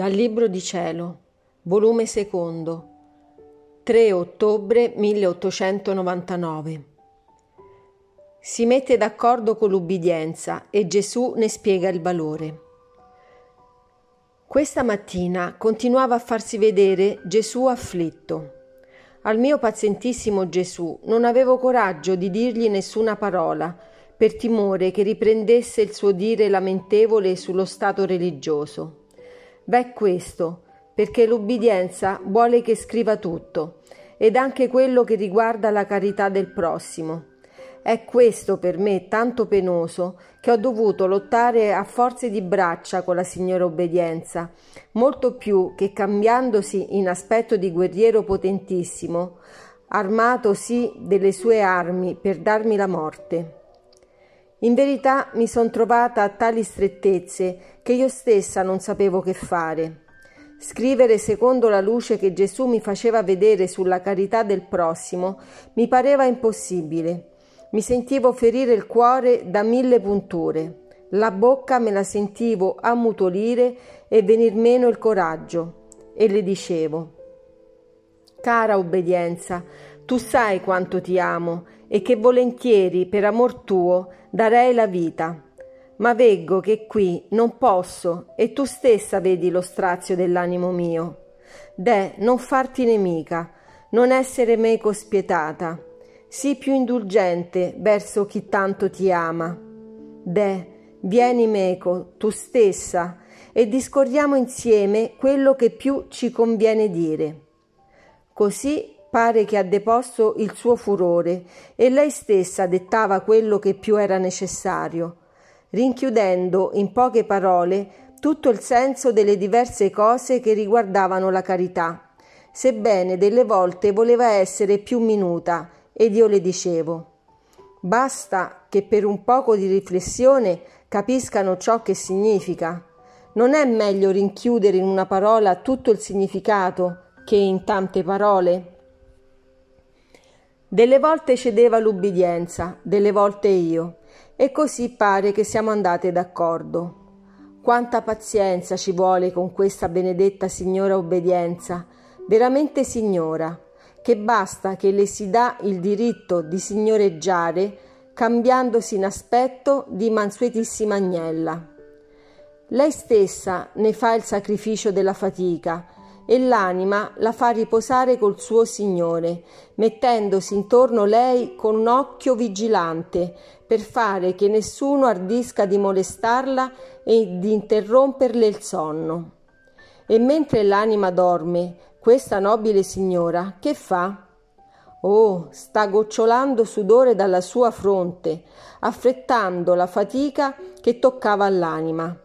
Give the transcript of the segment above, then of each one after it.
Dal Libro di Cielo, volume secondo, 3 ottobre 1899. Si mette d'accordo con l'ubbidienza e Gesù ne spiega il valore. Questa mattina continuava a farsi vedere Gesù afflitto. Al mio pazientissimo Gesù non avevo coraggio di dirgli nessuna parola, per timore che riprendesse il suo dire lamentevole sullo stato religioso. Beh, questo, perché l'ubbidienza vuole che scriva tutto, ed anche quello che riguarda la carità del prossimo. È questo per me tanto penoso che ho dovuto lottare a forze di braccia con la signora obbedienza, molto più che cambiandosi in aspetto di guerriero potentissimo, armatosi delle sue armi per darmi la morte. In verità mi son trovata a tali strettezze che io stessa non sapevo che fare. Scrivere secondo la luce che Gesù mi faceva vedere sulla carità del prossimo mi pareva impossibile. Mi sentivo ferire il cuore da mille punture. La bocca me la sentivo ammutolire e venir meno il coraggio. E le dicevo: Cara obbedienza, tu sai quanto ti amo e che volentieri per amor tuo darei la vita. Ma veggo che qui non posso e tu stessa vedi lo strazio dell'animo mio. De, non farti nemica, non essere meco spietata. Sii più indulgente verso chi tanto ti ama. De, vieni meco, tu stessa, e discorriamo insieme quello che più ci conviene dire. Così pare che ha deposto il suo furore e lei stessa dettava quello che più era necessario, rinchiudendo in poche parole tutto il senso delle diverse cose che riguardavano la carità, sebbene delle volte voleva essere più minuta ed io le dicevo basta che per un poco di riflessione capiscano ciò che significa. Non è meglio rinchiudere in una parola tutto il significato che in tante parole? Delle volte cedeva l'ubbidienza, delle volte io, e così pare che siamo andate d'accordo. Quanta pazienza ci vuole con questa benedetta signora obbedienza, veramente signora, che basta che le si dà il diritto di signoreggiare cambiandosi in aspetto di mansuetissima agnella. Lei stessa ne fa il sacrificio della fatica e l'anima la fa riposare col suo Signore, mettendosi intorno lei con un occhio vigilante per fare che nessuno ardisca di molestarla e di interromperle il sonno. E mentre l'anima dorme, questa nobile signora che fa? Oh, sta gocciolando sudore dalla sua fronte, affrettando la fatica che toccava all'anima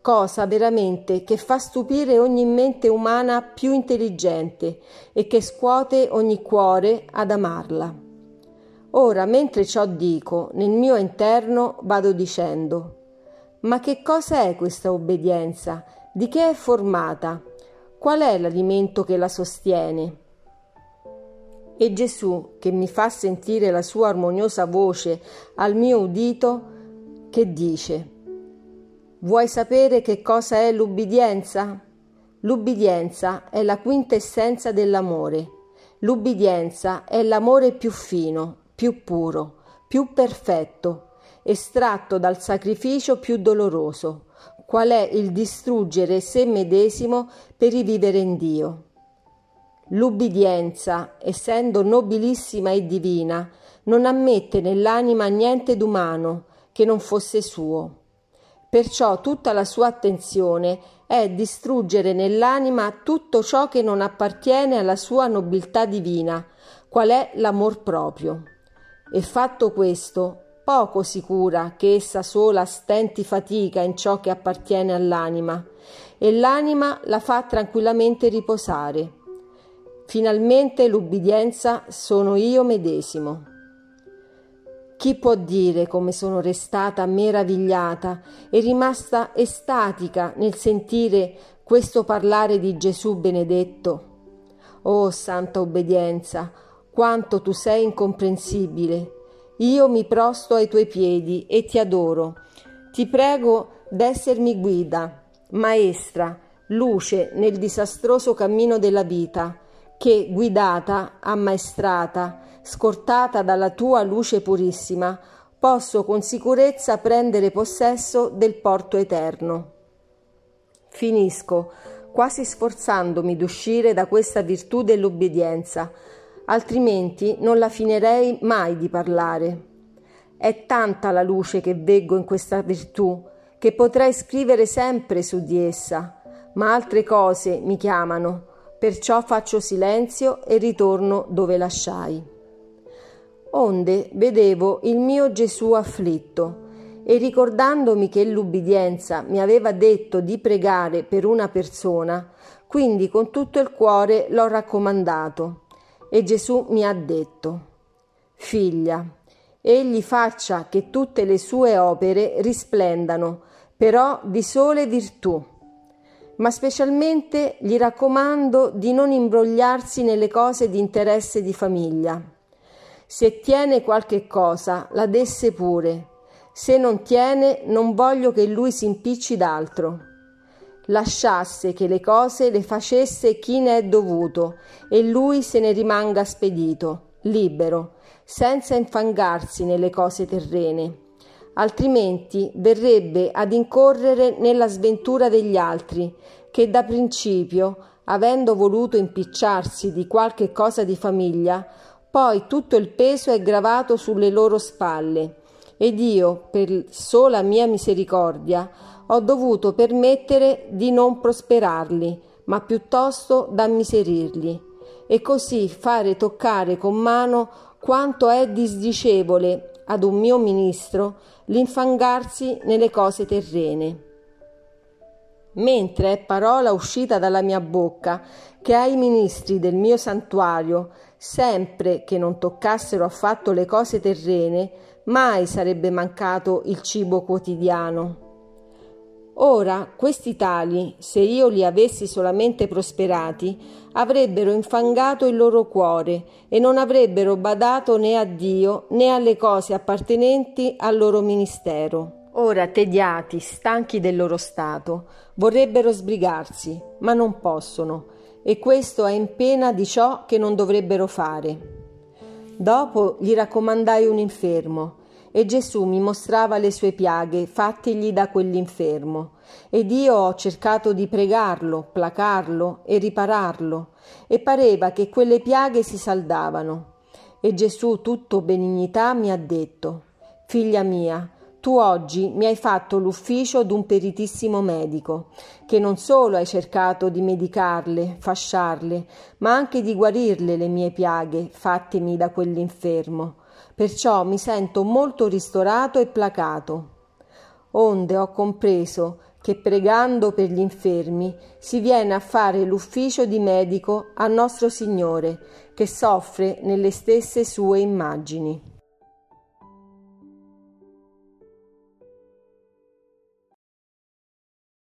cosa veramente che fa stupire ogni mente umana più intelligente e che scuote ogni cuore ad amarla. Ora, mentre ciò dico, nel mio interno vado dicendo, ma che cosa è questa obbedienza? Di che è formata? Qual è l'alimento che la sostiene? E Gesù, che mi fa sentire la sua armoniosa voce al mio udito, che dice, Vuoi sapere che cosa è l'ubbidienza? L'ubbidienza è la quintessenza dell'amore. L'ubbidienza è l'amore più fino, più puro, più perfetto, estratto dal sacrificio più doloroso, qual è il distruggere se medesimo per rivivere in Dio. L'ubbidienza, essendo nobilissima e divina, non ammette nell'anima niente d'umano che non fosse suo. Perciò tutta la sua attenzione è distruggere nell'anima tutto ciò che non appartiene alla sua nobiltà divina, qual è l'amor proprio. E fatto questo, poco si cura che essa sola stenti fatica in ciò che appartiene all'anima, e l'anima la fa tranquillamente riposare. Finalmente l'ubbidienza sono io medesimo. Chi può dire come sono restata meravigliata e rimasta estatica nel sentire questo parlare di Gesù benedetto? Oh santa obbedienza, quanto tu sei incomprensibile. Io mi prosto ai tuoi piedi e ti adoro. Ti prego d'essermi guida, maestra, luce nel disastroso cammino della vita, che, guidata, ammaestrata, scortata dalla tua luce purissima, posso con sicurezza prendere possesso del porto eterno. Finisco, quasi sforzandomi d'uscire da questa virtù dell'obbedienza, altrimenti non la finirei mai di parlare. È tanta la luce che veggo in questa virtù che potrei scrivere sempre su di essa, ma altre cose mi chiamano, perciò faccio silenzio e ritorno dove lasciai. Onde vedevo il mio Gesù afflitto, e ricordandomi che l'ubbidienza mi aveva detto di pregare per una persona, quindi con tutto il cuore l'ho raccomandato. E Gesù mi ha detto, Figlia, egli faccia che tutte le sue opere risplendano, però di sole virtù. Ma specialmente gli raccomando di non imbrogliarsi nelle cose di interesse di famiglia. Se tiene qualche cosa, la desse pure, se non tiene, non voglio che lui si impicci d'altro. Lasciasse che le cose le facesse chi ne è dovuto e lui se ne rimanga spedito, libero, senza infangarsi nelle cose terrene. Altrimenti verrebbe ad incorrere nella sventura degli altri, che da principio, avendo voluto impicciarsi di qualche cosa di famiglia, poi tutto il peso è gravato sulle loro spalle. Ed io, per sola mia misericordia, ho dovuto permettere di non prosperarli, ma piuttosto d'ammiserirli, e così fare toccare con mano quanto è disdicevole ad un mio ministro l'infangarsi nelle cose terrene. Mentre è parola uscita dalla mia bocca che ai ministri del mio santuario, sempre che non toccassero affatto le cose terrene, mai sarebbe mancato il cibo quotidiano. Ora questi tali, se io li avessi solamente prosperati, avrebbero infangato il loro cuore e non avrebbero badato né a Dio né alle cose appartenenti al loro ministero. Ora, tediati, stanchi del loro stato, vorrebbero sbrigarsi, ma non possono, e questo è in pena di ciò che non dovrebbero fare. Dopo gli raccomandai un infermo, e Gesù mi mostrava le sue piaghe fattegli da quell'infermo, ed io ho cercato di pregarlo, placarlo e ripararlo, e pareva che quelle piaghe si saldavano. E Gesù, tutto benignità, mi ha detto, Figlia mia, tu oggi mi hai fatto l'ufficio d'un peritissimo medico, che non solo hai cercato di medicarle, fasciarle, ma anche di guarirle le mie piaghe, fattemi da quell'infermo perciò mi sento molto ristorato e placato. Onde ho compreso che pregando per gli infermi si viene a fare l'ufficio di medico a nostro Signore, che soffre nelle stesse sue immagini.